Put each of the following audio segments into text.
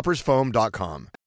coffeetoppersfoam.com.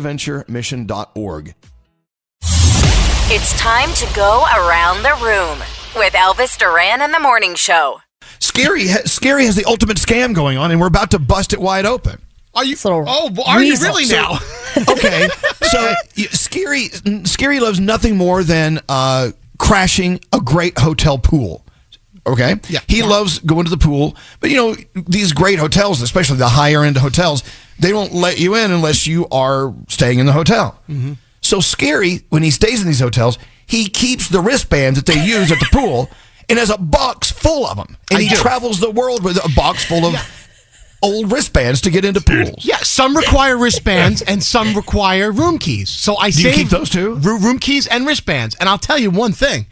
bonaventuremission.org. It's time to go around the room with Elvis Duran and the Morning Show. Skeery, Skeery has the ultimate scam going on, and we're about to bust it wide open. Are you? Oh, are you really now? okay, so Skeery, Skeery loves nothing more than uh, crashing a great hotel pool. Okay, yeah. He loves going to the pool, but you know these great hotels, especially the higher end hotels, they won't let you in unless you are staying in the hotel. Mm-hmm. So Skeery when he stays in these hotels, he keeps the wristbands that they use at the pool and has a box full of them, and I he do. travels the world with a box full of old wristbands to get into pools. Yeah, some require wristbands and some require room keys. So I Do keep those two? room keys and wristbands. And I'll tell you one thing: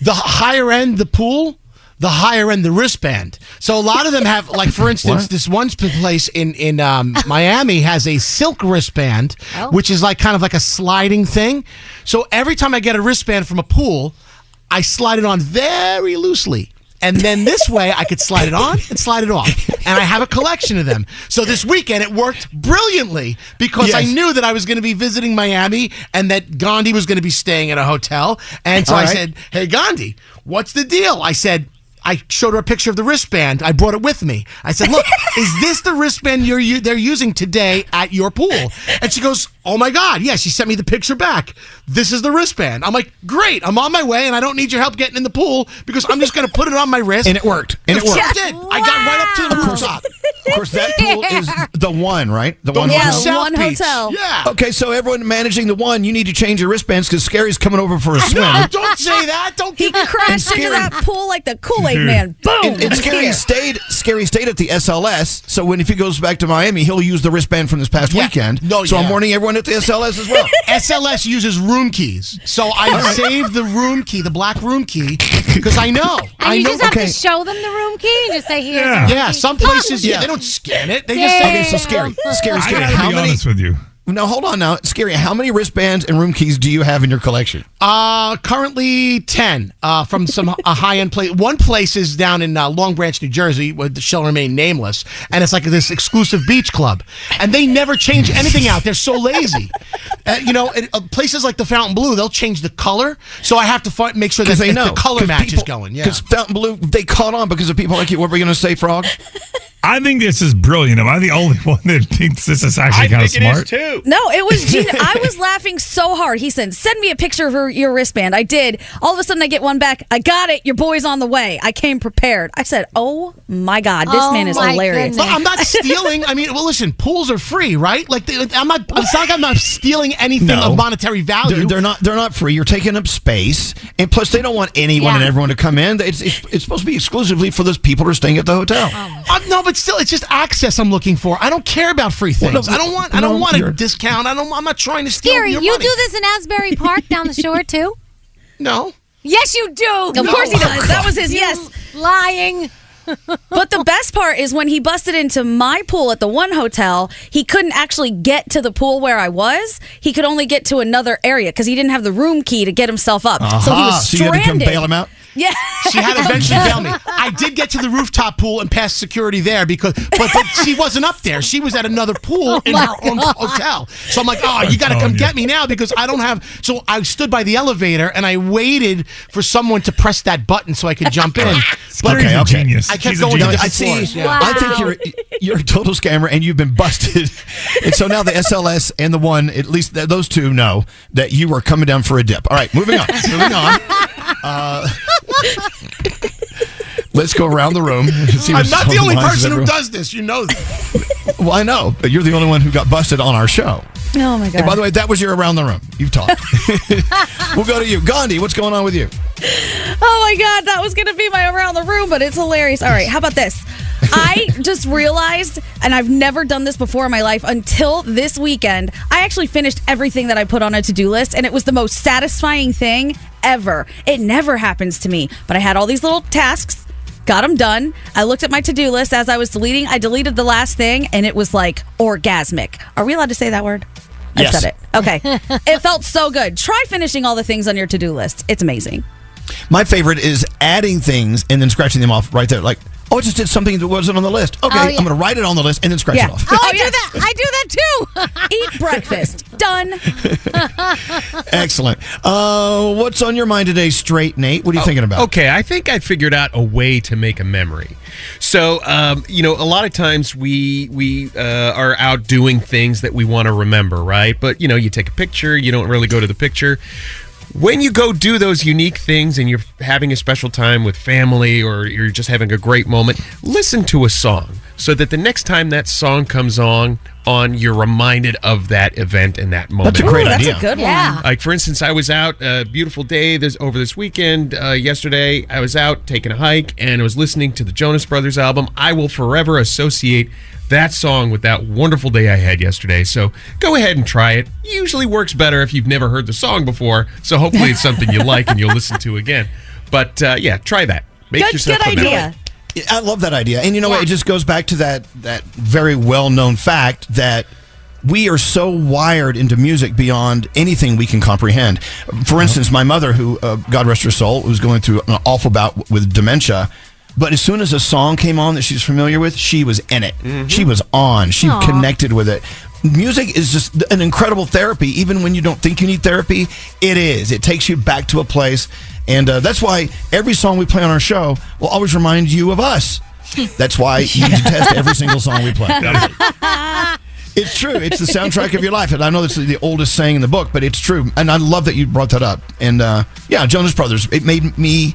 the higher end the pool, the higher end the wristband. So a lot of them have, like for instance, What? this one place in in um, Miami has a silk wristband, which is like kind of like a sliding thing. So every time I get a wristband from a pool, I slide it on very loosely. And then this way I could slide it on and slide it off. And I have a collection of them. So this weekend it worked brilliantly because I knew that I was going to be visiting Miami and that Gandhi was going to be staying at a hotel. And so All I right. said, Hey, Gandhi, what's the deal? I said, I showed her a picture of the wristband. I brought it with me. I said, "Look, is this the wristband you're u- they're using today at your pool?" And she goes, "Oh my god, yeah." She sent me the picture back. This is the wristband. I'm like, "Great, I'm on my way, and I don't need your help getting in the pool because I'm just going to put it on my wrist." And it worked. And it She worked. did. I got right up to the rooftop. Of course, that pool is the one, right? The, The one. one Yeah, South one hotel. Yeah. Okay, so everyone managing the one, you need to change your wristbands because Skeery's coming over for a swim. No, don't say that. Don't He crashed into that pool like the Kool Aid Man. Boom! And, and Skeery Here. stayed. Skeery stayed at the SLS. So when if he goes back to Miami, he'll use the wristband from this past Yeah. weekend. No, so I'm warning everyone at the SLS as well. SLS uses room keys, so I saved the room key, the black room key, because I know. And I you know. just have okay. to show them the room key and just say, here. Yeah. yeah, some places yeah. Yeah. they don't scan it. They just say, Okay, so Skeery, Skeery, I Skeery. gotta How be many? honest with you. No, hold on now, Skeery. How many wristbands and room keys do you have in your collection? Uh, currently ten. Uh, from some a high end place. One place is down in uh, Long Branch, New Jersey, where the shall remain nameless, and it's like this exclusive beach club, and they never change anything out. They're so lazy. Uh, you know, and, uh, places like the Fontainebleau, they'll change the color, so I have to find, make sure that they know the color match is going. Yeah. Because Fontainebleau, they caught on because of people like you. What were we going to say, Frog? I think this is brilliant. Am I the only one that thinks this is actually kind of think it is smart? too. No, it was Gina. I was laughing so hard. He said, "Send me a picture of her, your wristband." I did. All of a sudden, I get one back. I got it. Your boy's on the way. I came prepared. I said, "Oh my god, this Oh man is my hilarious." goodness. I'm not stealing. I mean, well, listen, pools are free, right? Like, they, I'm not. It's not like I'm not stealing anything No. of monetary value. They're, they're not. They're not free. You're taking up space, and plus, they don't want anyone Yeah. and everyone to come in. It's, it's, it's supposed to be exclusively for those people who are staying at the hotel. Uh, no, but still, it's just access I'm looking for. I don't care about free Well, things. no, I don't want. I don't want a discount. I don't. I'm not trying to steal Gary, your you money. do this in Asbury Park down the shore too? No. Yes, you do. Of course he does. That was his yes. Lying. But the best part is when he busted into my pool at the one hotel, he couldn't actually get to the pool where I was. He could only get to another area because he didn't have the room key to get himself up. So he Aha, was so you had stranded. to come bail him out. Yeah. She had to eventually bail me. I did get to the rooftop pool and pass security there because, but, but she wasn't up there. She was at another pool in her own hotel. So I'm like, oh, you got to come get me now because I don't have. So I stood by the elevator and I waited for someone to press that button so I could jump in. But Okay, okay. genius. I kept He's a going to No. I see. floors. Yeah. I think you're you're a total scammer, and you've been busted. and so now the SLS and the one, at least those two, know that you are coming down for a dip. All right, moving on. moving on. Uh, let's go around the room. and see I'm not the only minds of person who does this. You know that. Well, I know, but you're the only one who got busted on our show. Oh my god. And by the way, that was your around the room. You've talked. we'll go to you, Gandhi. What's going on with you? Oh my god, that was gonna be my around the room, but it's hilarious. All right, how about this? I just realized, and I've never done this before in my life until this weekend. I actually finished everything that I put on a to do list, and it was the most satisfying thing ever. It never happens to me, but I had all these little tasks, got them done. I looked at my to do list as I was deleting. I deleted the last thing, and it was like orgasmic. Are we allowed to say that word? Yes. I said it. Okay. it felt so good. Try finishing all the things on your to do list. It's amazing. My favorite is adding things and then scratching them off right there. Like, oh, I just did something that wasn't on the list. Okay, Oh, yeah. I'm going to write it on the list and then scratch Yeah. it off. Oh, I Oh, do that. I do that too. Eat breakfast. Done. Excellent. Uh, what's on your mind today, Straight Nate? What are you thinking about? Okay, I think I figured out a way to make a memory. So, um, you know, a lot of times we we uh, are out doing things that we want to remember, right? But you know, you take a picture, you don't really go to the picture. When you go do those unique things and you're having a special time with family or you're just having a great moment, listen to a song so that the next time that song comes on, on you're reminded of that event and that moment. That's a great Ooh, that's a good Yeah. one. Like for instance, I was out a beautiful day this over this weekend. Uh, yesterday, I was out taking a hike and I was listening to the Jonas Brothers album. I will forever associate that song with that wonderful day I had yesterday. So go ahead and try it. Usually works better if you've never heard the song before. So hopefully it's something you like and you'll listen to again. But uh, yeah, try that. Make Good, yourself good a memory. idea. Yeah, I love that idea. And you know what? It just goes back to that that very well known fact that we are so wired into music beyond anything we can comprehend. For instance, my mother, who uh, God rest her soul, was going through an awful bout with dementia. But as soon as a song came on that she's familiar with, she was in it. She was on. She Aw. connected with it. Music is just an incredible therapy. Even when you don't think you need therapy, it is. It takes you back to a place. And uh, that's why every song we play on our show will always remind you of us. That's why you need to test every single song we play. It's true. It's the soundtrack of your life. And I know this is the oldest saying in the book, but it's true. And I love that you brought that up. And uh, yeah, Jonas Brothers, it made me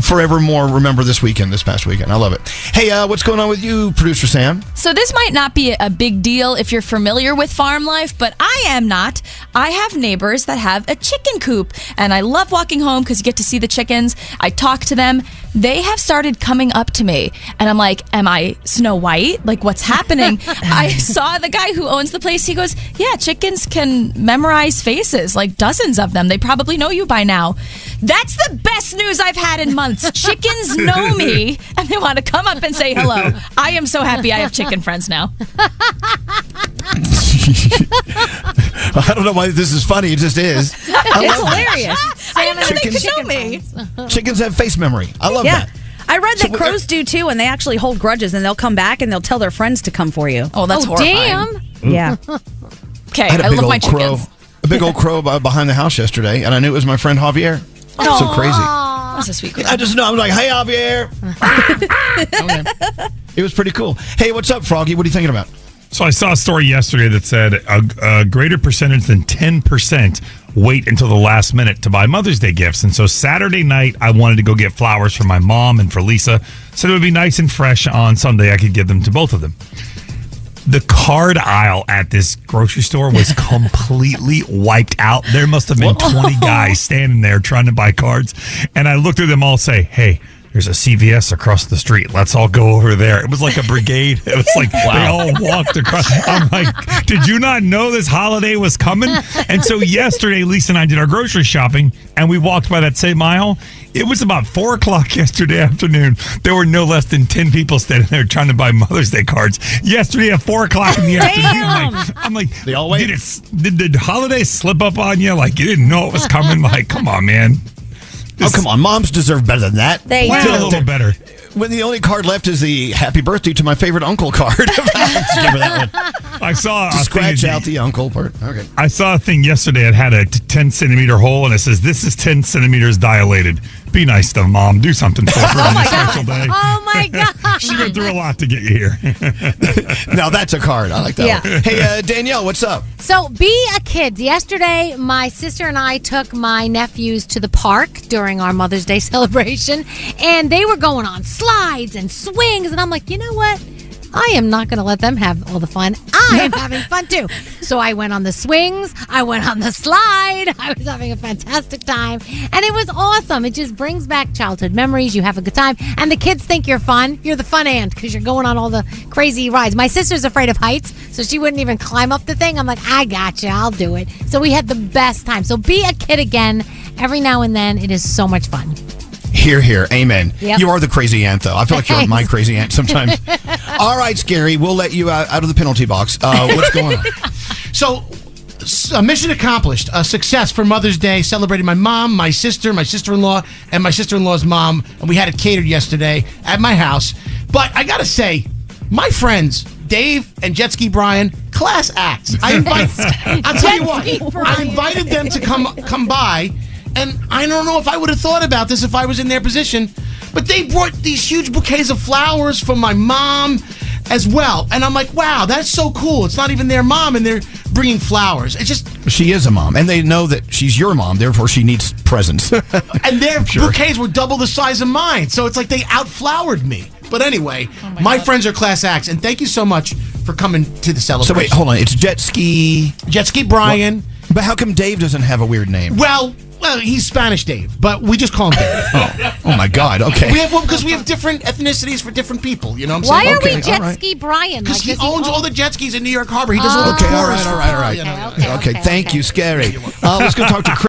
forevermore remember this weekend, this past weekend. I love it. Hey, uh, what's going on with you, producer Sam? So this might not be a big deal if you're familiar with farm life, but I am not. I have neighbors that have a chicken coop, and I love walking home because you get to see the chickens. I talk to them. They have started coming up to me, and I'm like, "Am I Snow White? Like, what's happening?" I saw the guy who owns the place. He goes, "Yeah, chickens can memorize faces, like dozens of them. They probably know you by now." That's the best news I've had in months. Chickens know me, and they want to come up and say hello. I am so happy I have chicken friends now. I don't know why this is funny. It just is. I It's hilarious. I didn't know they could Chickens- know me. Chickens have face memory. I love Yeah. that. I read So that uh, what- crows do too, and they actually hold grudges, and they'll come back and they'll tell their friends to come for you. Oh, that's oh, horrifying. damn. Yeah. Okay, I had a I, big love my old crow. chickens. A big old crow behind the house yesterday, and I knew it was my friend Javier. So crazy. That's a sweet. I just know. I'm like, hey, Javier. It was pretty cool. Hey, what's up, Froggy? What are you thinking about? So I saw a story yesterday that said a, a greater percentage than 10% wait until the last minute to buy Mother's Day gifts. And so Saturday night, I wanted to go get flowers for my mom and for Lisa. So it would be nice and fresh on Sunday. I could give them to both of them. The card aisle at this grocery store was completely wiped out. There must have been 20 guys standing there trying to buy cards. And I looked at them all say, hey, there's a CVS across the street. Let's all go over there. It was like a brigade. It was like they all walked across. I'm like, did you not know this holiday was coming? And so yesterday, Lisa and I did our grocery shopping and we walked by that same aisle. It was about four o'clock yesterday afternoon. There were no less than 10 people standing there trying to buy Mother's Day cards. Yesterday at four o'clock in the afternoon, I'm like, I'm like They all wait. did, it, did the holiday slip up on you? Like you didn't know it was coming? Like, come on, man. Oh, come on. Moms deserve better than that. They Did a little better. When the only card left is the happy birthday to my favorite uncle card. Let's give her that one. I saw a Scratch thing- out the uncle part. Okay. I saw a thing yesterday. It had a t- 10 centimeter hole, and it says, "This is 10 centimeters dilated." Be nice to mom. Do something for her on this special day. Oh my god! She went through a lot to get you here. Now that's a card. I like that Yeah. one. Hey, uh, Danielle, what's up? So, be a kid. Yesterday, my sister and I took my nephews to the park during our Mother's Day celebration, and they were going on slides and swings. And I'm like, you know what? I am not going to let them have all the fun. I am having fun too. So I went on the swings. I went on the slide. I was having a fantastic time. And it was awesome. It just brings back childhood memories. You have a good time. And the kids think you're fun. You're the fun aunt because you're going on all the crazy rides. My sister's afraid of heights, so she wouldn't even climb up the thing. I'm like, I got you. I'll do it. So we had the best time. So be a kid again every now and then. It is so much fun. Here, here. Amen. Yep. You are the crazy aunt, though. I feel like you're my crazy aunt sometimes. All right, Skeery. We'll let you out, out of the penalty box. Uh, what's going on? So, s- a mission accomplished. A success for Mother's Day. Celebrating my mom, my sister, my sister in law, and my sister in law's mom. And we had it catered yesterday at my house. But I got to say, my friends, Dave and Jet Ski Brian, class acts. I invite, I'll tell you what, I invited them to come come by. And I don't know if I would have thought about this if I was in their position. But they brought these huge bouquets of flowers from my mom as well. And I'm like, wow, that's so cool. It's not even their mom, and they're bringing flowers. It's just, She is a mom, and they know that she's your mom, therefore she needs presents. and their bouquets were double the size of mine. So it's like they outflowered me. But anyway, oh my, friends are class acts, and thank you so much for coming to the celebration. so wait, hold on. It's Jet Ski. Jet Ski Brian. But how come Dave doesn't have a weird name? Well, well, he's Spanish Dave, but we just call him Dave. Oh my God. Okay. We have well because we have different ethnicities for different people. You know what I'm saying? Why saying? are Okay, we jet all right. ski Brian? Because Like, he does owns own- all the jet skis in New York Harbor. He does all the Okay, all tours right, all for right, all right. people, you know? Okay, Okay, okay, thank okay. you, Skeery. Uh, let's go talk to Chris.